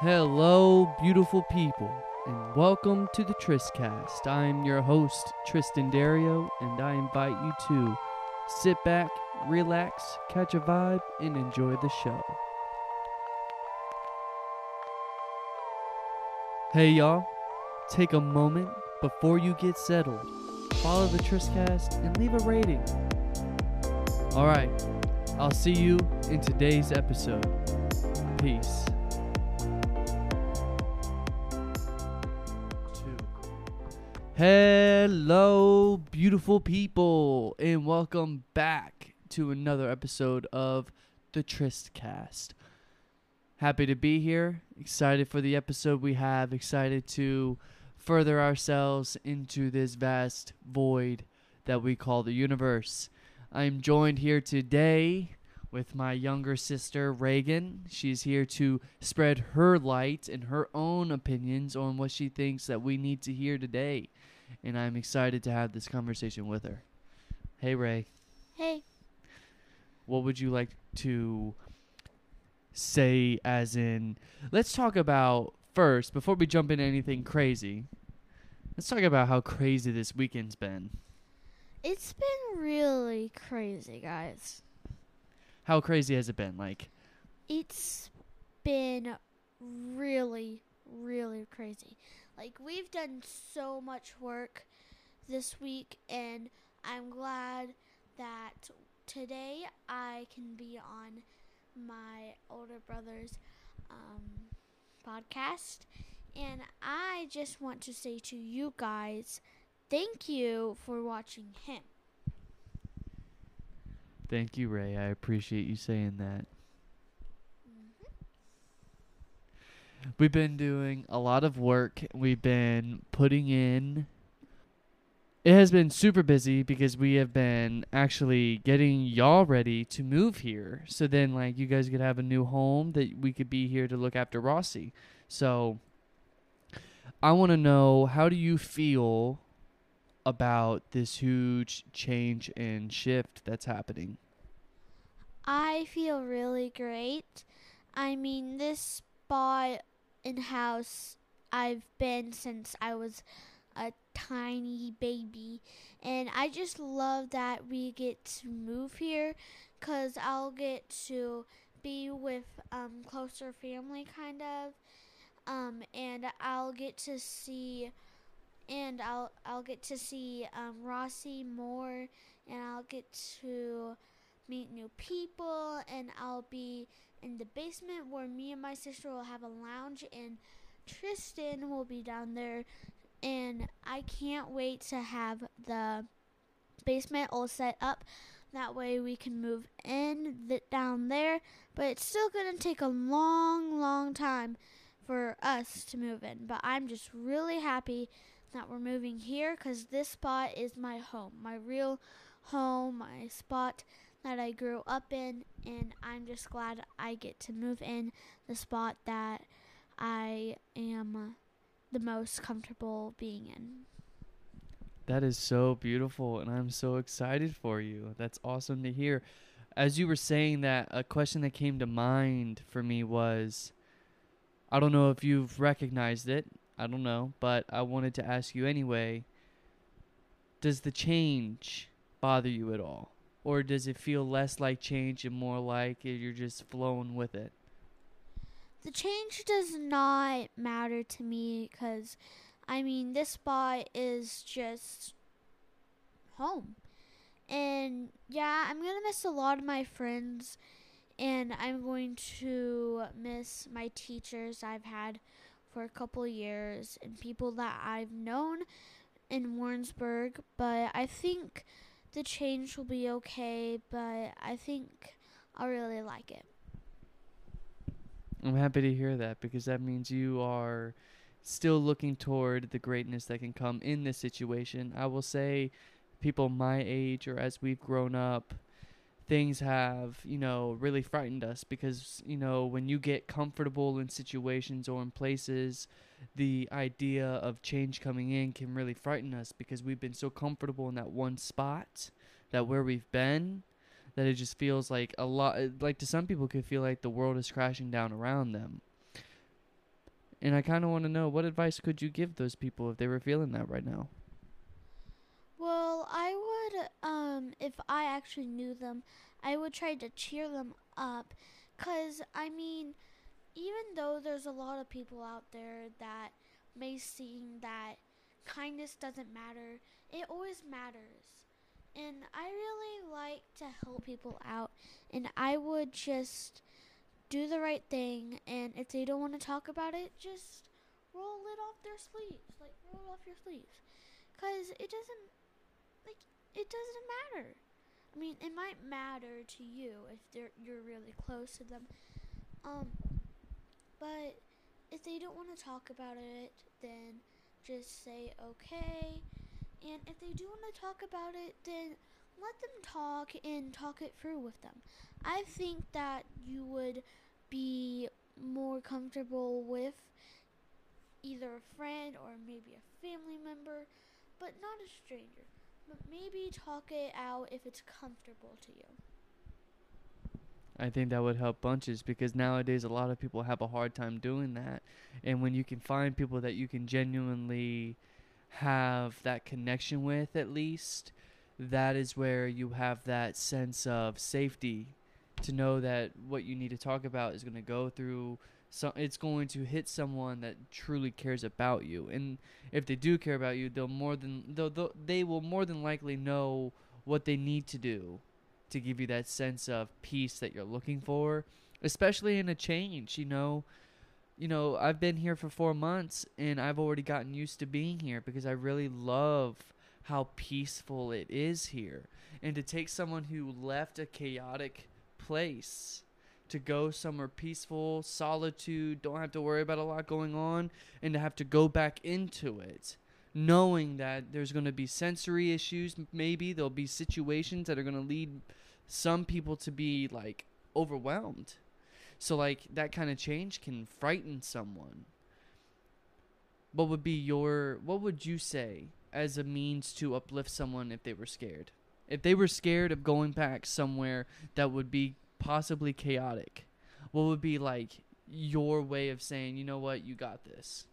Hello, beautiful people, and welcome to the Tristcast. I'm your host, Triston Derieux, and I invite you to sit back, relax, catch a vibe, and enjoy the show. Hey, y'all, take a moment before you get settled. Follow the Tristcast and leave a rating. Alright, I'll see you in today's episode. Peace. Hello, beautiful people, and welcome back to another episode of the Tristcast. Happy to be here, excited for the episode we have, excited to further ourselves into this vast void that we call the universe. I'm joined here today with my younger sister, Reagan. She's here to spread her light and her own opinions on what she thinks that we need to hear today. And I'm excited to have this conversation with her. Hey, Ray. Hey, What would you like to say, as in, let's talk about first, before we jump into anything crazy, let's talk about how crazy this weekend's been. it's been really crazy, guys. How crazy has it been? Like, It's been really, really crazy. Like, we've done so much work this week, and I'm glad that today I can be on my older brother's um, podcast. And I just want to say to you guys, thank you for watching him. thank you, Ray. I appreciate you saying that. We've been doing a lot of work. We've been putting in. It has been super busy because we have been actually getting y'all ready to move here. So then, like, you guys could have a new home that we could be here to look after Rossi. So, I want to know how do you feel about this huge change and shift that's happening? I feel really great. I mean, this spot and house I've been since I was a tiny baby, and I just love that we get to move here because I'll get to be with um, closer family, kind of, um, and I'll get to see. And I'll I'll get to see um, Rossi more, and I'll get to meet new people and I'll be in the basement where me and my sister will have a lounge and Triston will be down there. And I can't wait to have the basement all set up. That way we can move in down there. But it's still going to take a long long time for us to move in. But I'm just really happy that we're moving here cuz this spot is my home my real home my spot that I grew up in, and I'm just glad I get to move in the spot that I am uh, the most comfortable being in. That is so beautiful, and I'm so excited for you. That's awesome to hear. As you were saying that, a question that came to mind for me was I don't know if you've recognized it, I don't know, but I wanted to ask you anyway Does the change bother you at all? Or does it feel less like change and more like you're just flowing with it? The change does not matter to me because, I mean, this spot is just home. And yeah, I'm going to miss a lot of my friends, and I'm going to miss my teachers I've had for a couple years and people that I've known in Warrensburg. But I think the change will be okay, but I think I'll really like it. I'm happy to hear that because that means you are still looking toward the greatness that can come in this situation. I will say, people my age or as we've grown up, things have, you know, really frightened us because, you know, when you get comfortable in situations or in places, the idea of change coming in can really frighten us because we've been so comfortable in that one spot that where we've been that it just feels like a lot like to some people could feel like the world is crashing down around them And I kind of want to know what advice could you give those people if they were feeling that right now? Well, I would, um, if I actually knew them, I would try to cheer them up. Because, I mean, even though there's a lot of people out there that may seem that kindness doesn't matter, it always matters. And I really like to help people out. And I would just do the right thing. And if they don't want to talk about it, just roll it off their sleeves. Like, roll off your sleeves. Because it doesn't, like, it doesn't matter. I mean, it might matter to you if they're you're really close to them. Um, but if they don't want to talk about it, then just say okay. And if they do want to talk about it, then let them talk and talk it through with them. I think that you would be more comfortable with either a friend or maybe a family member, but not a stranger. But maybe talk it out if it's comfortable to you. I think that would help bunches because nowadays a lot of people have a hard time doing that. And when you can find people that you can genuinely have that connection with, at least, that is where you have that sense of safety to know that what you need to talk about is going to go through so it's going to hit someone that truly cares about you and if they do care about you they'll more than they'll, they'll, they will more than likely know what they need to do to give you that sense of peace that you're looking for, especially in a change, you know. You know, I've been here for 4 months and I've already gotten used to being here because I really love how peaceful it is here. And to take someone who left a chaotic place to go somewhere peaceful, solitude, don't have to worry about a lot going on, and to have to go back into it knowing that there's going to be sensory issues maybe. There'll be situations that are going to lead some people to be like overwhelmed. So like that kind of change can frighten someone. What would be your what would you say as a means to uplift someone if they were scared? If they were scared of going back somewhere that would be possibly chaotic what would be like your way of saying you know what? You got this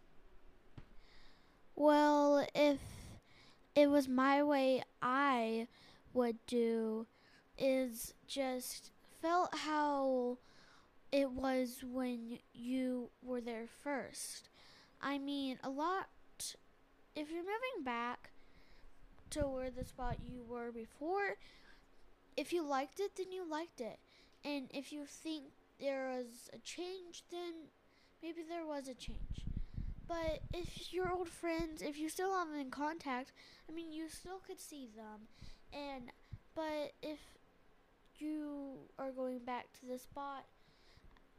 well, if it was my way, I would do is just felt how it was when you were there first. I mean, a lot. If you're moving back to where the spot you were before, if you liked it, then you liked it. And if you think there was a change, then maybe there was a change. But if your old friends, if you still have them in contact, I mean, you still could see them. And but if you are going back to the spot,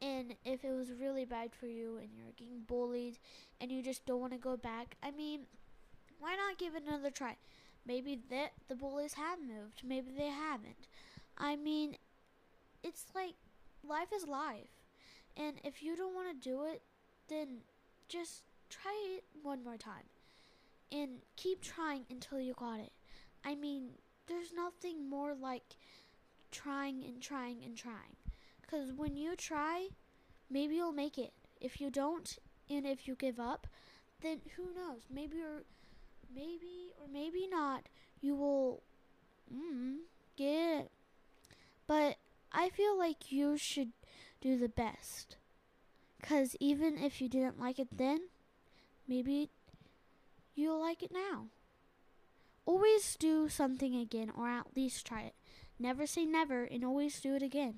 and if it was really bad for you, and you're getting bullied, and you just don't want to go back, I mean, why not give it another try? Maybe that the bullies have moved. Maybe they haven't. I mean, it's like life is life. And if you don't want to do it, then just try it one more time and keep trying until you got it. I mean, there's nothing more like trying and trying and trying. Because when you try, maybe you'll make it. If you don't, and if you give up, then who knows? Maybe or maybe or maybe not, you will mm, get it. But I feel like you should do the best. Because even if you didn't like it then, maybe you'll like it now. Always do something again, or at least try it. Never say never, and always do it again.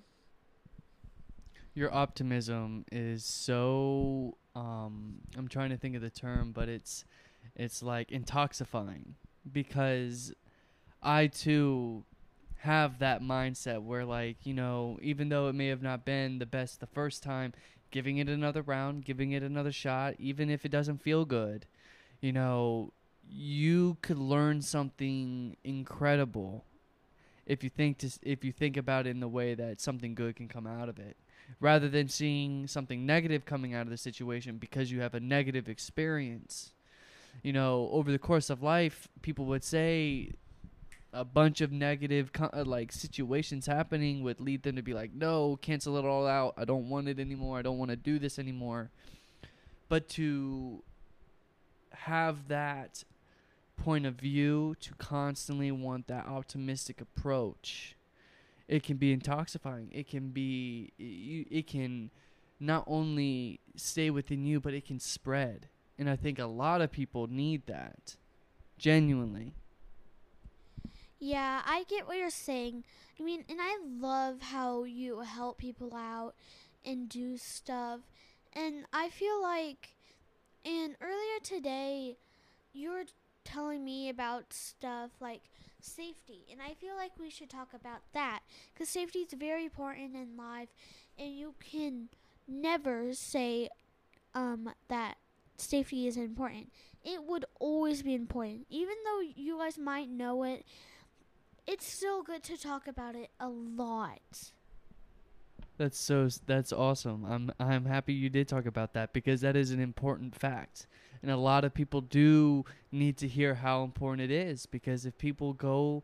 Your optimism is so. Um, I'm trying to think of the term, but it's it's like intoxifying because I too have that mindset where like you know even though it may have not been the best the first time giving it another round, giving it another shot, even if it doesn't feel good. You know, you could learn something incredible if you think to if you think about it in the way that something good can come out of it rather than seeing something negative coming out of the situation because you have a negative experience you know over the course of life people would say a bunch of negative uh, like situations happening would lead them to be like no cancel it all out. I don't want it anymore. I don't want to do this anymore. But to have that point of view to constantly want that optimistic approach it can be intoxifying. It can be it can not only stay within you but it can spread. And i think a lot of people need that genuinely Yeah, I get what you're saying. I mean, and I love how you help people out and do stuff. And I feel like, and earlier today, you were telling me about stuff like safety. And I feel like we should talk about that because safety is very important in life. And you can never say um, that safety is important. It would always be important. Even though you guys might know it, it's still good to talk about it a lot. That's so that's awesome. I'm I'm happy you did talk about that because that is an important fact. And a lot of people do need to hear how important it is because if people go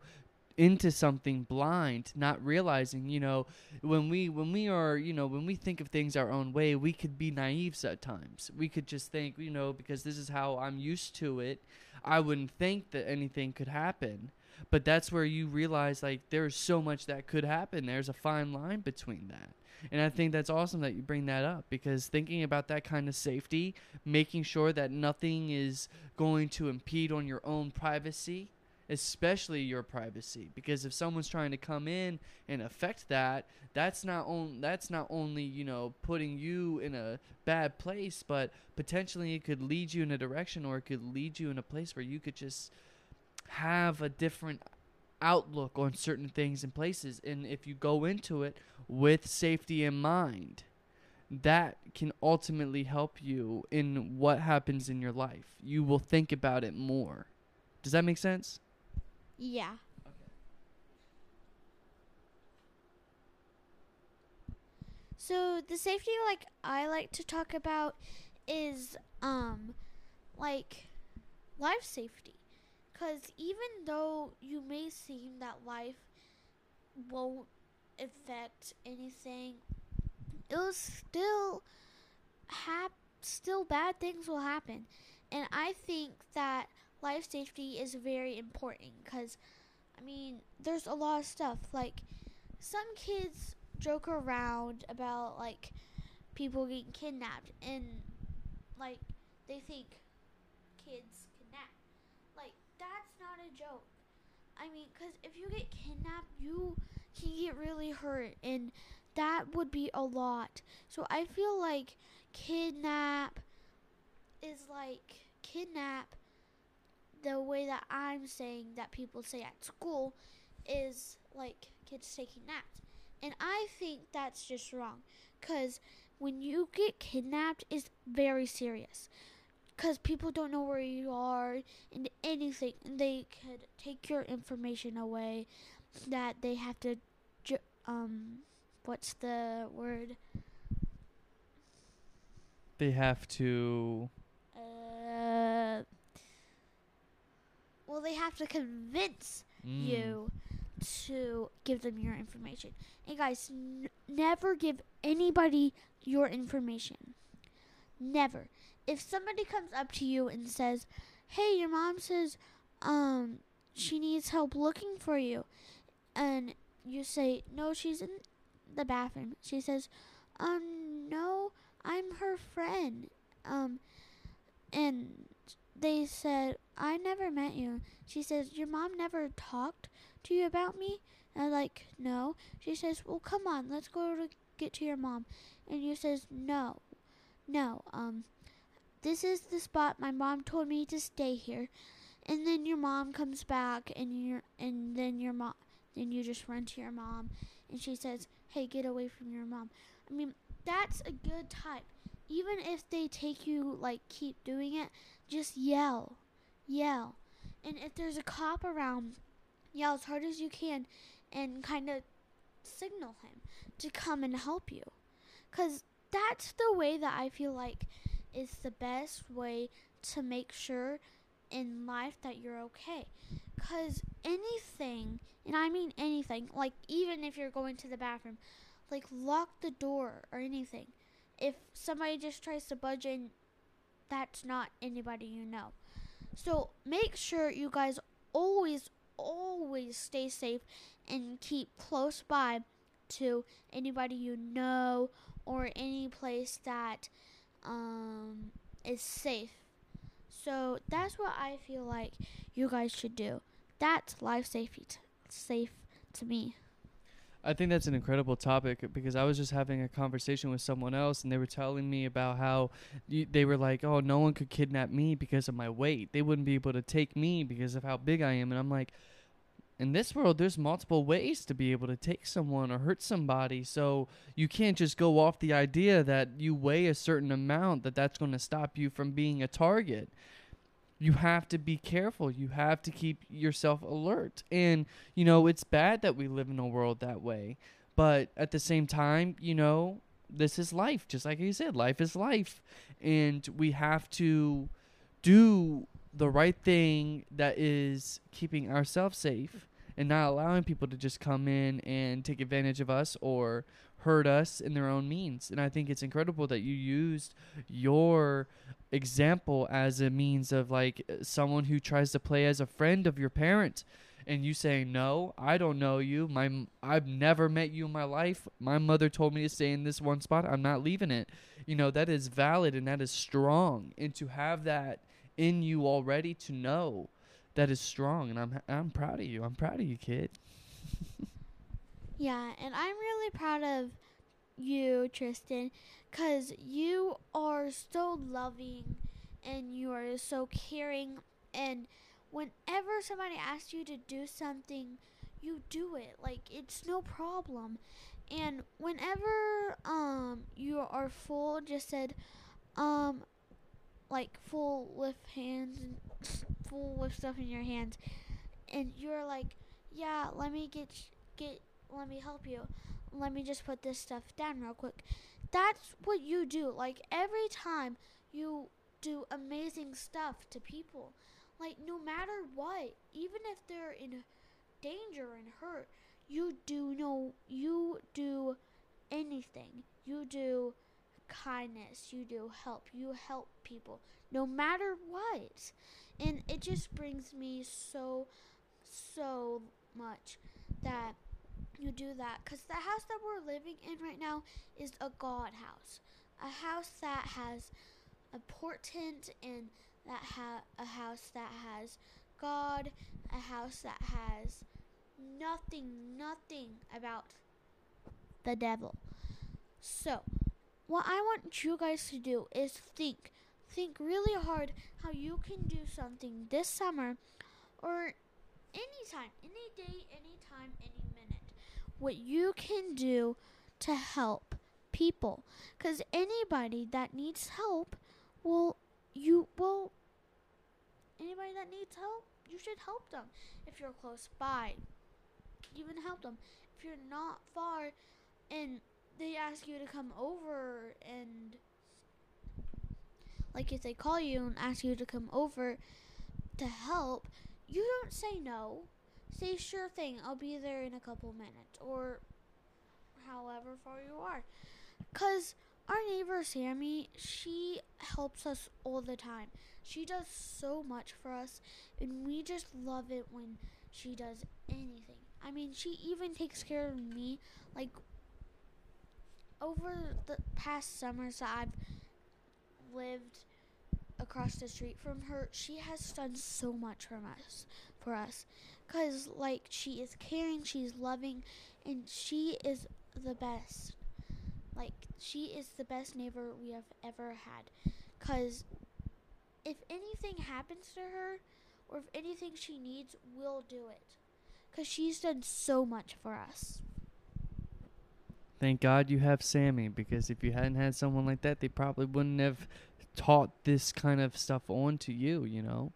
into something blind, not realizing, you know, when we when we are, you know, when we think of things our own way, we could be naive at times. We could just think, you know, because this is how I'm used to it, I wouldn't think that anything could happen. But that's where you realize like there's so much that could happen. There's a fine line between that. And I think that's awesome that you bring that up because thinking about that kind of safety, making sure that nothing is going to impede on your own privacy, especially your privacy because if someone's trying to come in and affect that, that's not on that's not only, you know, putting you in a bad place, but potentially it could lead you in a direction or it could lead you in a place where you could just have a different outlook on certain things and places. And if you go into it with safety in mind that can ultimately help you in what happens in your life. You will think about it more. Does that make sense? Yeah. So the safety like I like to talk about is um like life safety cuz even though you may seem that life won't affect anything it'll still hap- still bad things will happen. And I think that life safety is very important cuz I mean there's a lot of stuff. Like some kids joke around about like people getting kidnapped and like they think kids kidnap like that's not a joke i mean because if you get kidnapped you can get really hurt and that would be a lot so i feel like kidnap is like kidnap the way that i'm saying that people say at school is like kids taking naps and I think that's just wrong. Because when you get kidnapped, it's very serious. Because people don't know where you are and anything. And they could take your information away that they have to, ju- um, what's the word? they have to Uh, well, they have to convince mm, you to give them your information. And guys, n- never give anybody your information. Never. If somebody comes up to you and says, "Hey, your mom says um she needs help looking for you." And you say, "No, she's in the bathroom." She says, "Um no, I'm her friend." Um and they said, "I never met you." She says, "Your mom never talked to you about me?" And I'm like, "No." She says, "Well, come on, let's go to get to your mom." And you says, "No, no. Um, this is the spot my mom told me to stay here." And then your mom comes back, and you and then your mom, then you just run to your mom, and she says, "Hey, get away from your mom." I mean, that's a good type. Even if they take you, like, keep doing it, just yell, yell. And if there's a cop around, yell as hard as you can and kind of signal him to come and help you. Because that's the way that I feel like is the best way to make sure in life that you're okay. Because anything, and I mean anything, like even if you're going to the bathroom, like lock the door or anything. If somebody just tries to budge in that's not anybody you know. So make sure you guys always, always stay safe and keep close by to anybody you know or any place that um, is safe. So that's what I feel like you guys should do. That's life safety, t- safe to me. I think that's an incredible topic because I was just having a conversation with someone else and they were telling me about how y- they were like, "Oh, no one could kidnap me because of my weight. They wouldn't be able to take me because of how big I am." And I'm like, in this world there's multiple ways to be able to take someone or hurt somebody. So you can't just go off the idea that you weigh a certain amount that that's going to stop you from being a target. You have to be careful. You have to keep yourself alert. And you know it's bad that we live in a world that way but at the same time you know this is life just like you said life is life. And we have to do the right thing that is keeping ourselves safe and not allowing people to just come in and take advantage of us or hurt us in their own means. And I think it's incredible that you used your example as a means of like someone who tries to play as a friend of your parent and you saying no i don't know you. My i've never met you in my life. My mother told me to stay in this one spot. I'm not leaving it. You know that is valid and that is strong. And to have that in you already to know that is strong and I'm I'm proud of you. I'm proud of you, kid. Yeah, and I'm really proud of you, Triston, cuz you are so loving and you are so caring and whenever somebody asks you to do something, you do it. Like it's no problem. And whenever um you are full, just said um like full with hands and full with stuff in your hands. And you're like yeah let me get get let me help you. Let me just put this stuff down real quick. That's what you do. Like every time you do amazing stuff to people like no matter what even if they're in danger and hurt you do no you do anything. You do kindness, you do help, you help people no matter what. And it just brings me so, so much that you do that. Because the house that we're living in right now is a God house, a house that has a portent and that ha- a house that has God, a house that has nothing, nothing about the devil. So, what I want you guys to do is think. Think really hard how you can do something this summer or anytime, any day, anytime, any minute. What you can do to help people. Because anybody that needs help will, you will, anybody that needs help, you should help them. If you're close by, even help them. If you're not far and they ask you to come over and like if they call you and ask you to come over to help, you don't say no. Say sure thing, I'll be there in a couple minutes or however far you are. Cuz our neighbor Sammy, she helps us all the time. She does so much for us and we just love it when she does anything. I mean, she even takes care of me like over the past summers that I've lived across the street from her, she has done so much for us, for us, cause like she is caring, she's loving, and she is the best. Like she is the best neighbor we have ever had, cause if anything happens to her, or if anything she needs, we'll do it, cause she's done so much for us. Thank God you have Sammy because if you hadn't had someone like that, they probably wouldn't have taught this kind of stuff on to you, you know?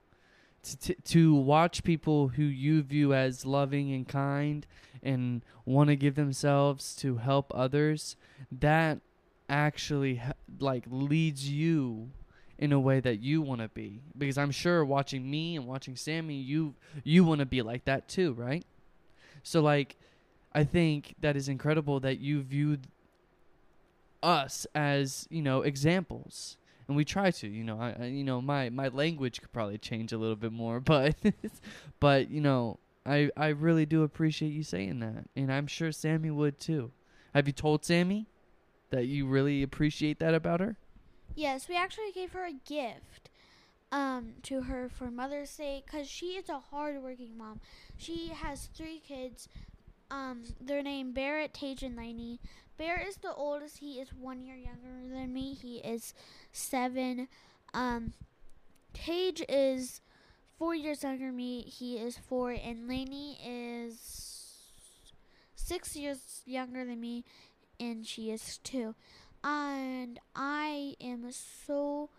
To, to, to watch people who you view as loving and kind and want to give themselves to help others, that actually like leads you in a way that you want to be because I'm sure watching me and watching Sammy you you want to be like that too, right? So like I think that is incredible that you viewed us as, you know, examples. and we try to. You know, I, I you know my my language could probably change a little bit more, but but you know I I really do appreciate you saying that, and I'm sure Sammy would too. Have you told Sammy that you really appreciate that about her? Yes, we actually gave her a gift um, to her for Mother's Day because she is a hardworking mom. She has three kids. Um, they're named Barrett, Tage, and. Barrett is the oldest. He is one year younger than me. He is seven. Um, Tage is four years younger than me. He is four, and Lainey is six years younger than me, and she is two. And I am so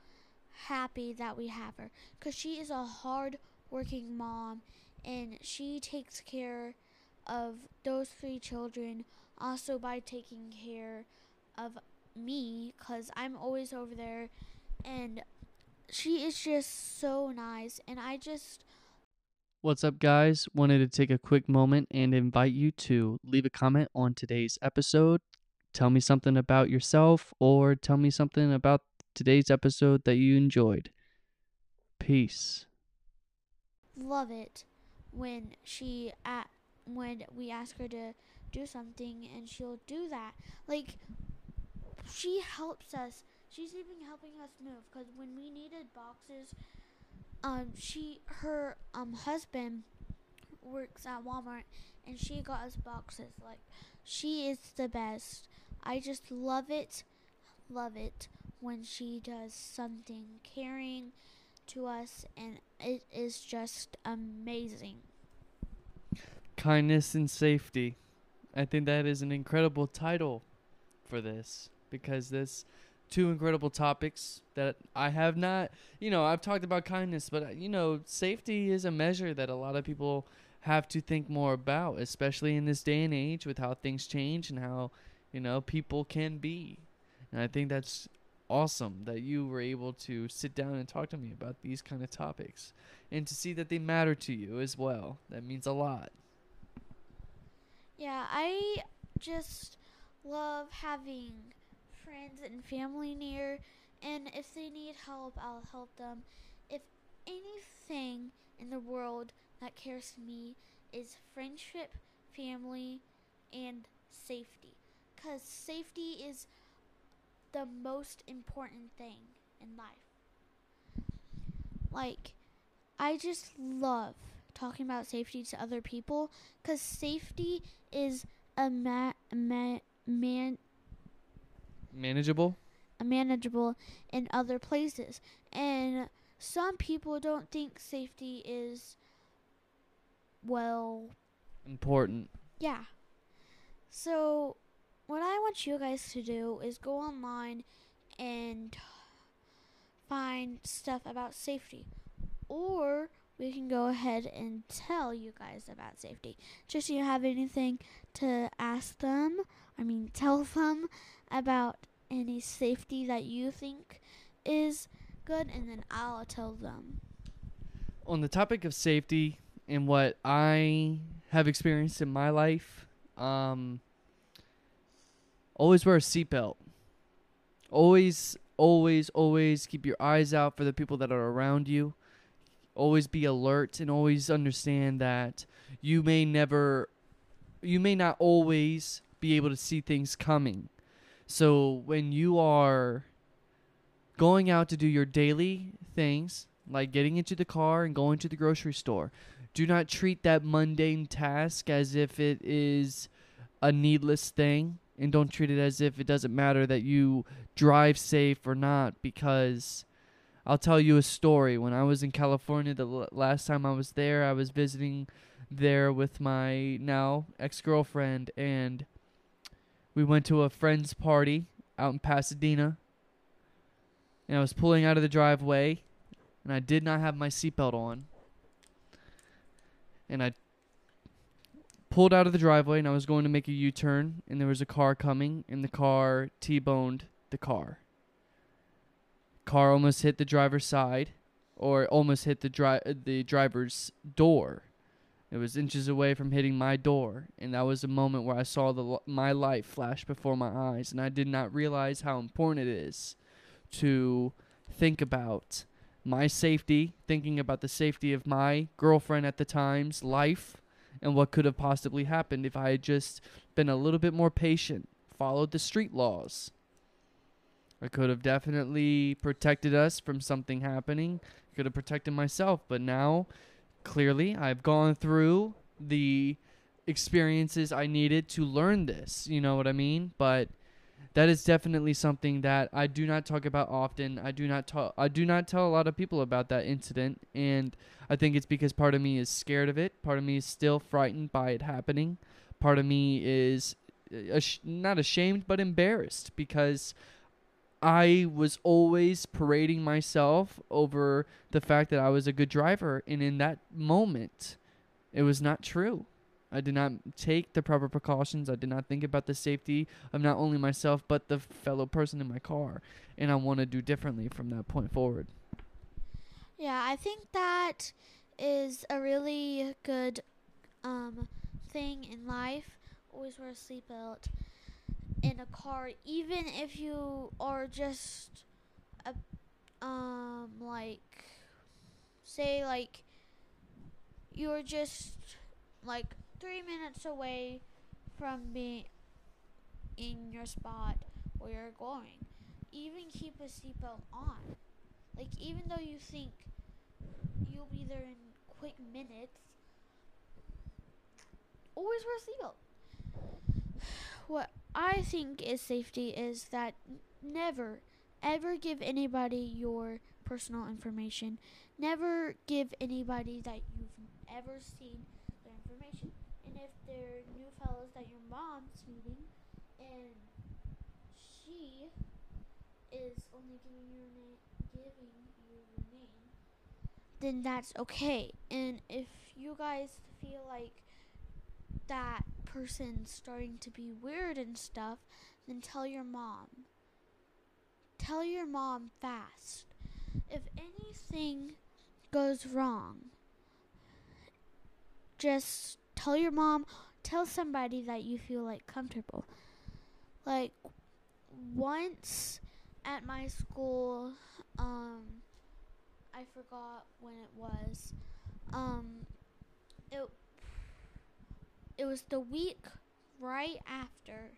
happy that we have her because she is a hard working mom and she takes care of those three children also by taking care of me because I'm always over there and she is just so nice and I just What's up, guys? Wanted to take a quick moment and invite you to leave a comment on today's episode. Tell me something about yourself or tell me something about today's episode that you enjoyed. Peace. love it when she at when we ask her to do something and she'll do that. Like she helps us. She's even helping us move because when we needed boxes um she her um husband works at walmart and she got us boxes. Like she is the best. I just love it love it when she does something caring to us, and it is just amazing. Kindness and safety. I think that is an incredible title for this because this two incredible topics that I have not, you know, I've talked about kindness, but you know, safety is a measure that a lot of people have to think more about, especially in this day and age with how things change and how, you know, people can be. And I think that's awesome that you were able to sit down and talk to me about these kind of topics and to see that they matter to you as well. That means a lot. Yeah, I just love having friends and family near, and if they need help, I'll help them. If anything in the world that cares to me is friendship, family, and safety. Because safety is the most important thing in life. Like, I just love talking about safety to other people because safety is a ma- ma- man Manageable? a manageable in other places, and some people don't think safety is well Important. Yeah. So, what I want you guys to do is go online and find stuff about safety. Or we can go ahead and tell you guys about safety. Just you have anything to ask them, I mean, tell them about any safety that you think is good, and then I'll tell them. On the topic of safety and what I have experienced in my life, um, always wear a seatbelt. Always, always, always keep your eyes out for the people that are around you. Always be alert and always understand that you may never, you may not always be able to see things coming. So when you are going out to do your daily things, like getting into the car and going to the grocery store, do not treat that mundane task as if it is a needless thing and don't treat it as if it doesn't matter that you drive safe or not because I'll tell you a story when I was in California the l- last time I was there I was visiting there with my now ex-girlfriend and we went to a friend's party out in Pasadena and I was pulling out of the driveway and I did not have my seatbelt on and I pulled out of the driveway and I was going to make a U-turn and there was a car coming and the car T-boned the car. Car almost hit the driver's side or almost hit the dri- the driver's door. It was inches away from hitting my door and that was a moment where I saw the my life flash before my eyes and I did not realize how important it is to think about my safety, thinking about the safety of my girlfriend at the time's life, and what could have possibly happened if I had just been a little bit more patient, followed the street laws. I could have definitely protected us from something happening. Could have protected myself, but now clearly I've gone through the experiences I needed to learn this. You know what I mean? But that is definitely something that I do not talk about often. I do not talk I do not tell a lot of people about that incident and I think it's because part of me is scared of it. Part of me is still frightened by it happening. Part of me is uh, ash- not ashamed but embarrassed because I was always parading myself over the fact that I was a good driver and in that moment it was not true. I did not take the proper precautions. I did not think about the safety of not only myself but the fellow person in my car. And I want to do differently from that point forward. Yeah, I think that is a really good um, thing in life. Always wear a seatbelt in a car, even if you are just a um like say like you're just like three minutes away from being in your spot where you're going. Even keep a seatbelt on. Like even though you think you'll be there in quick minutes, always wear a seatbelt. What I think is safety is that never ever give anybody your personal information. Never give anybody that you've ever seen their information. And if they're new fellows that your mom's meeting and she is only giving your name giving you your name, then that's okay. And if you guys feel like that person's starting to be weird and stuff, then tell your mom. Tell your mom fast. If anything goes wrong, just tell your mom, tell somebody that you feel like comfortable. Like once at my school, um, I forgot when it was. Um, it it was the week right after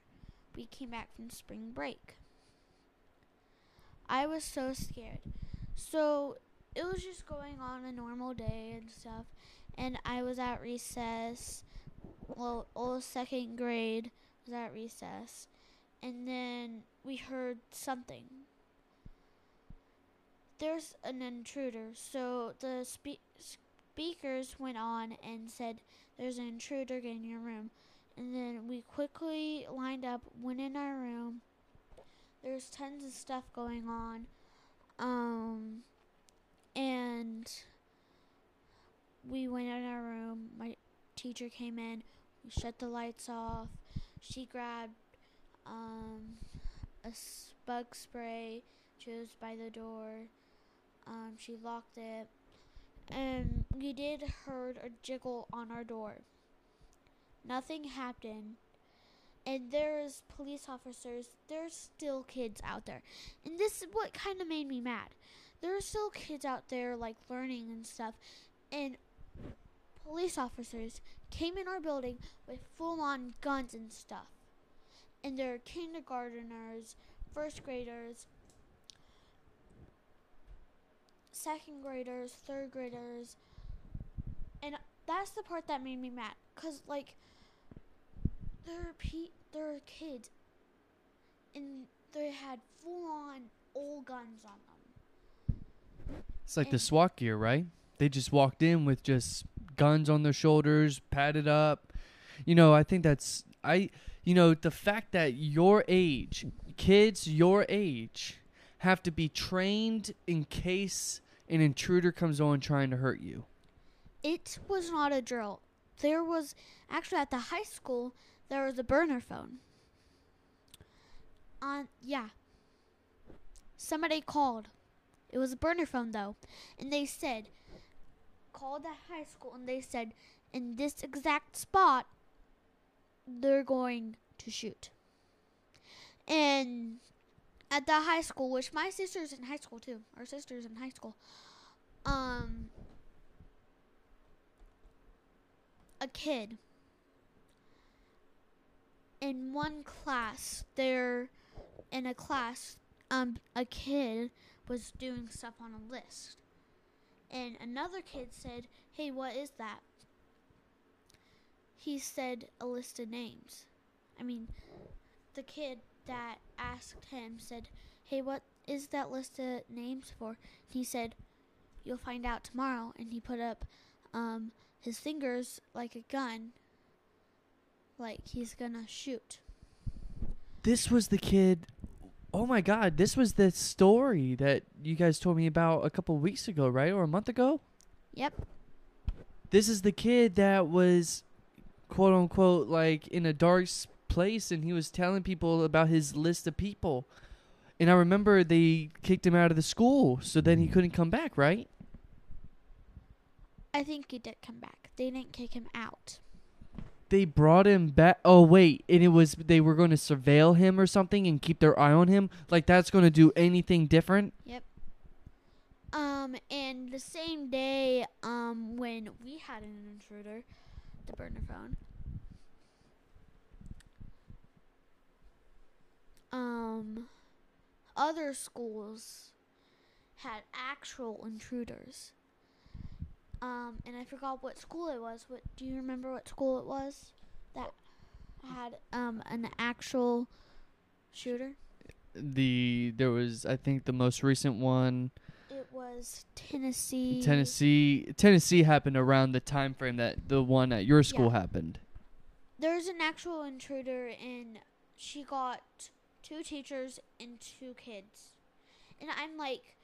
we came back from spring break. I was so scared. So it was just going on a normal day and stuff. And I was at recess. Well, all second grade was at recess. And then we heard something. There's an intruder. So the spe- speakers went on and said, There's an intruder in your room. And then we quickly lined up, went in our room. There's tons of stuff going on. Um, and we went in our room. My teacher came in. We shut the lights off. She grabbed um, a bug spray. She was by the door. Um, she locked it. And we did heard a jiggle on our door. Nothing happened. And there's police officers. There's still kids out there. And this is what kind of made me mad. There are still kids out there like learning and stuff. And police officers came in our building with full on guns and stuff. And there are kindergarteners, first graders, second graders, third graders. And that's the part that made me mad. Because, like, there are, pe- there are kids. And they had full on old guns on them. It's like the SWAT gear, right? They just walked in with just guns on their shoulders, padded up. You know, I think that's I you know, the fact that your age, kids your age have to be trained in case an intruder comes on trying to hurt you. It was not a drill. There was actually at the high school there was a burner phone. On yeah. Somebody called. It was a burner phone though. And they said called the high school and they said in this exact spot they're going to shoot. And at the high school, which my sister's in high school too. Our sister's in high school. Um, a kid in one class. There, in a class, um, a kid was doing stuff on a list, and another kid said, "Hey, what is that?" He said a list of names. I mean, the kid that asked him said, Hey, what is that list of names for? He said, You'll find out tomorrow. And he put up um, his fingers like a gun, like he's gonna shoot. This was the kid. Oh my god, this was the story that you guys told me about a couple weeks ago, right? Or a month ago? Yep. This is the kid that was quote unquote like in a dark place and he was telling people about his list of people. And I remember they kicked him out of the school, so then he couldn't come back, right? I think he did come back. They didn't kick him out. They brought him back. Oh wait, and it was they were going to surveil him or something and keep their eye on him. Like that's going to do anything different? Yep. Um, and the same day, um, when we had an intruder, the burner phone. Um, other schools had actual intruders. Um, and I forgot what school it was. What do you remember? What school it was that had um an actual shooter? The there was I think the most recent one It was Tennessee. Tennessee Tennessee happened around the time frame that the one at your school Yeah. happened. there's an actual intruder and she got two teachers and two kids. And i'm like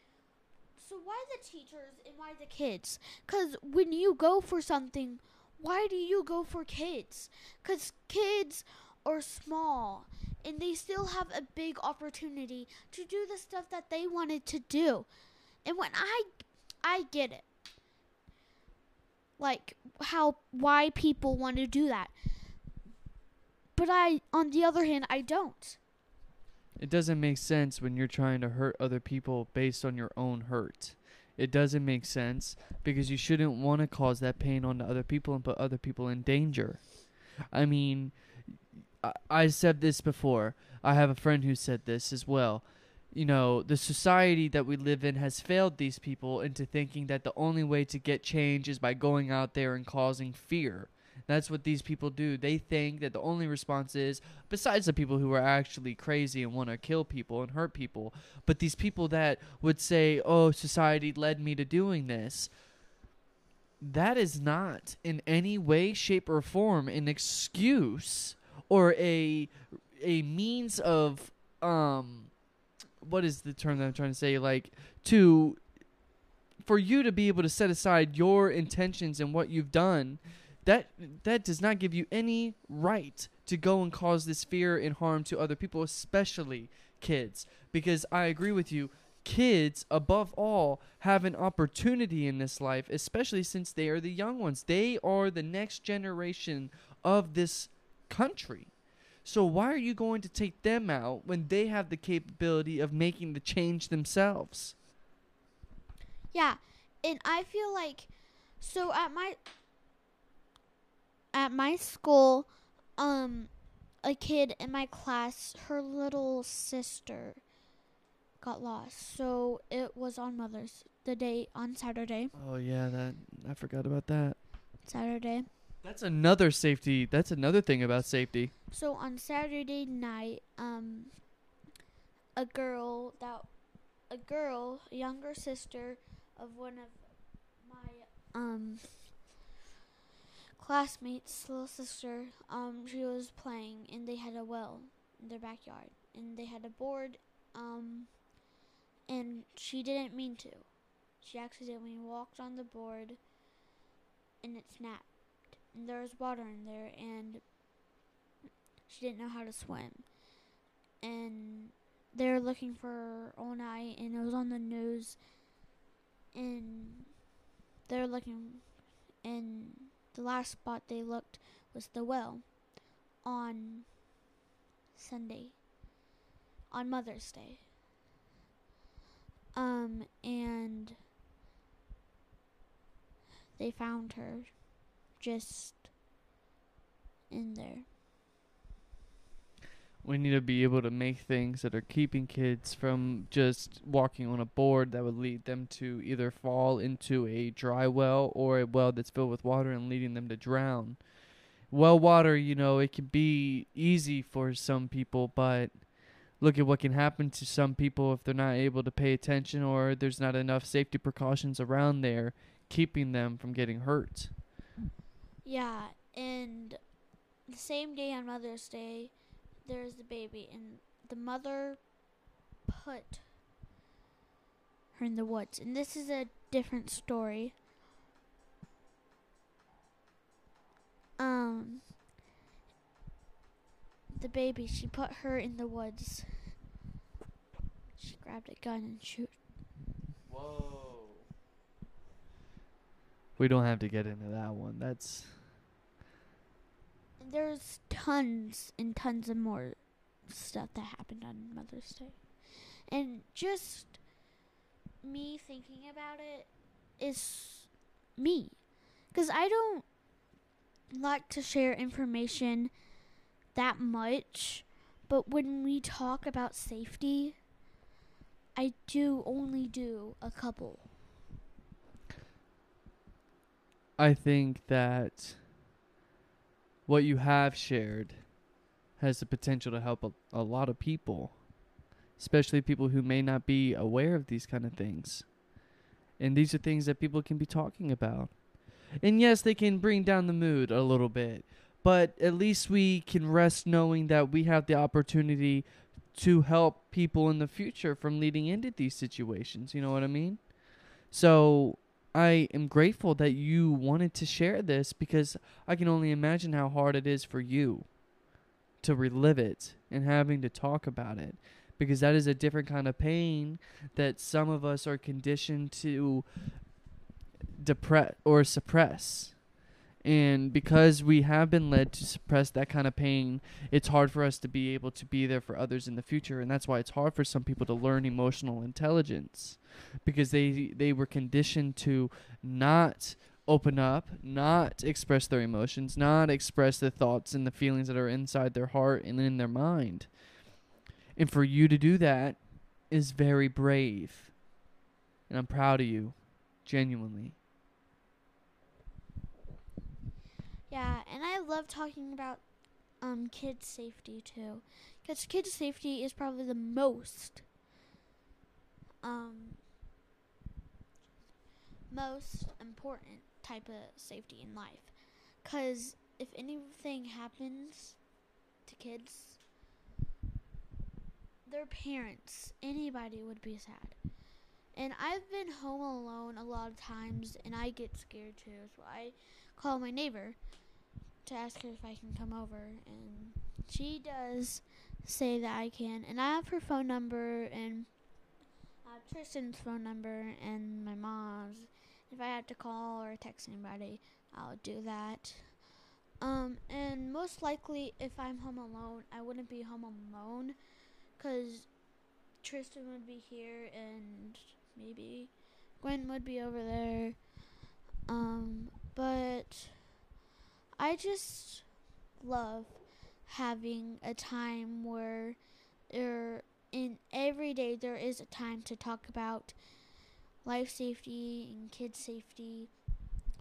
so why the teachers and why the kids? Because when you go for something why do you go for kids? Because kids are small and they still have a big opportunity to do the stuff that they wanted to do. And when i i get it. Like how why people want to do that. But I, on the other hand, I don't. It doesn't make sense when you're trying to hurt other people based on your own hurt. It doesn't make sense because you shouldn't want to cause that pain on other people and put other people in danger. I mean, I, I said this before. I have a friend who said this as well. You know, the society that we live in has failed these people into thinking that the only way to get change is by going out there and causing fear. That's what these people do. They think that the only response is, besides the people who are actually crazy and want to kill people and hurt people, but these people that would say, oh, society led me to doing this, that is not in any way, shape, or form an excuse or a a means of um what is the term that I'm trying to say like to for you to be able to set aside your intentions and what you've done that that does not give you any right to go and cause this fear and harm to other people especially kids. Because I agree with you kids above all have an opportunity in this life especially since they are the young ones. They are the next generation of this country. So why are you going to take them out when they have the capability of making the change themselves? Yeah, and I feel like so at my at my school, um, a kid in my class, her little sister got lost. So it was on Mother's the day on Saturday. oh yeah that I forgot about that Saturday. that's another safety that's another thing about safety So on Saturday night, um, a girl that a girl, younger sister of one of my um classmates' little sister, um, she was playing and they had a well in their backyard and they had a board, um, and she didn't mean to. She accidentally walked on the board and it snapped. And there was water in there and she didn't know how to swim. And they were looking for her all night, and it was on the news. And they were looking, and the last spot they looked was the well on Sunday, on Mother's Day. Um, and they found her just in there. We need to be able to make things that are keeping kids from just walking on a board that would lead them to either fall into a dry well or a well that's filled with water and leading them to drown. Well water, you know, it can be easy for some people, but look at what can happen to some people if they're not able to pay attention or there's not enough safety precautions around there keeping them from getting hurt. Yeah, and the same day on Mother's Day, there's the baby, and the mother put her in the woods. And this is a different story. Um, the baby, she put her in the woods. She grabbed a gun and shoot. Whoa. We don't have to get into that one. That's there's tons and tons of more stuff that happened on Mother's Day. And just me thinking about it is me. Because I don't like to share information that much. But when we talk about safety, I do only do a couple. I think that what you have shared has the potential to help a, a lot of people, especially people who may not be aware of these kind of things. And these are things that people can be talking about. And yes, they can bring down the mood a little bit, but at least we can rest knowing that we have the opportunity to help people in the future from leading into these situations. You know what I mean? So I am grateful that you wanted to share this because I can only imagine how hard it is for you to relive it and having to talk about it because that is a different kind of pain that some of us are conditioned to depress or suppress. And because we have been led to suppress that kind of pain, it's hard for us to be able to be there for others in the future. And that's why it's hard for some people to learn emotional intelligence because they they were conditioned to not open up, not express their emotions, not express the thoughts and the feelings that are inside their heart and in their mind. And for you to do that is very brave. And I'm proud of you, genuinely. Yeah, and I love talking about um kids safety too, because kids safety is probably the most um most important type of safety in life. Cause if anything happens to kids, their parents, anybody would be sad. And I've been home alone a lot of times, and I get scared too. So I call my neighbor to ask her if I can come over, and she does say that I can. And I have her phone number, and I have Triston's phone number, and my mom's. If I have to call or text anybody, I'll do that. Um, and most likely, if I'm home alone, I wouldn't be home alone, cause Triston would be here, and maybe Gwen would be over there. Um, but I just love having a time where there in every day there is a time to talk about life safety and kid safety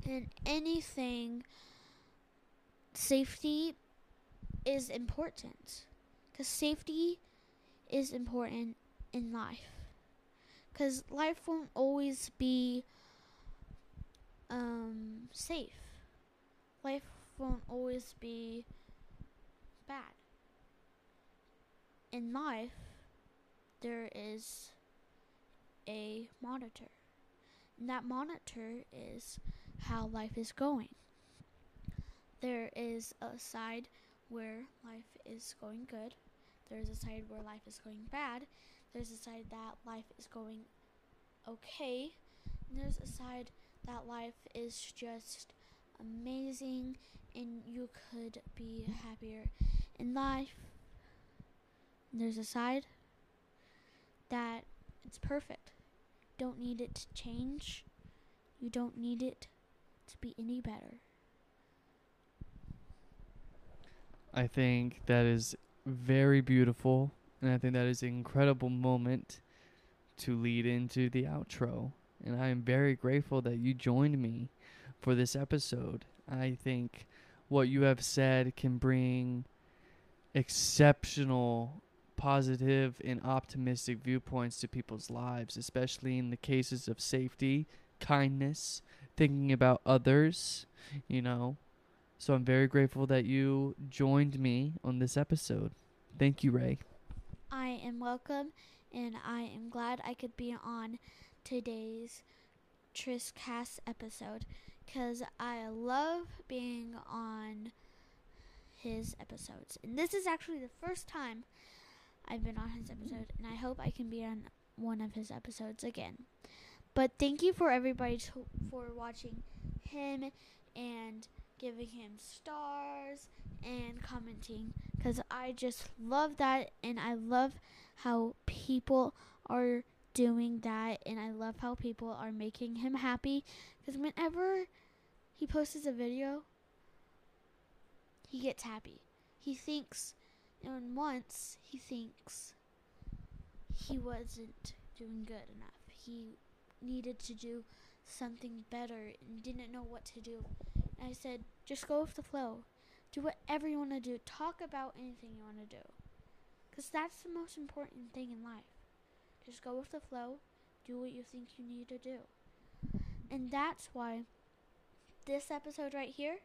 and anything. Safety is important cuz safety is important in life cuz life won't always be um safe. Life won't always be bad. In life, there is a monitor. And that monitor is how life is going. There is a side where life is going good. There's a side where life is going bad. There's a side that life is going okay. And there's a side that life is just amazing and you could be happier in life. There's a side that it's perfect don't need it to change. You don't need it to be any better. I think that is very beautiful, and I think that is an incredible moment to lead into the outro. And I am very grateful that you joined me for this episode. I think what you have said can bring exceptional positive and optimistic viewpoints to people's lives, especially in the cases of safety, kindness, thinking about others, you know. So I'm very grateful that you joined me on this episode. Thank you, Ray. I am welcome, and I am glad I could be on today's Tristcast episode because I love being on his episodes. And this is actually the first time I've been on his episode, and I hope I can be on one of his episodes again. But thank you for everybody for watching him and giving him stars and commenting because I just love that and I love how people are doing that and I love how people are making him happy because whenever he posts a video he gets happy. He thinks and once he thinks he wasn't doing good enough. He needed to do something better and didn't know what to do. And I said, just go with the flow. Do whatever you want to do. Talk about anything you want to do. Because that's the most important thing in life. Just go with the flow. Do what you think you need to do. And that's why this episode right here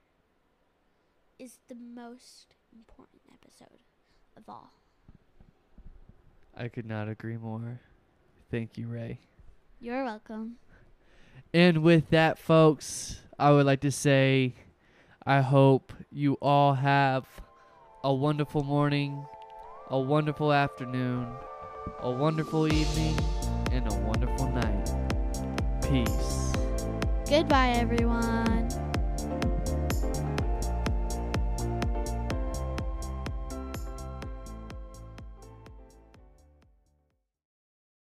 is the most important episode of all. I could not agree more. Thank you, Ray. You're welcome. And with that, folks, I would like to say I hope you all have a wonderful morning, a wonderful afternoon, a wonderful evening, and a wonderful night. Peace. Goodbye, everyone.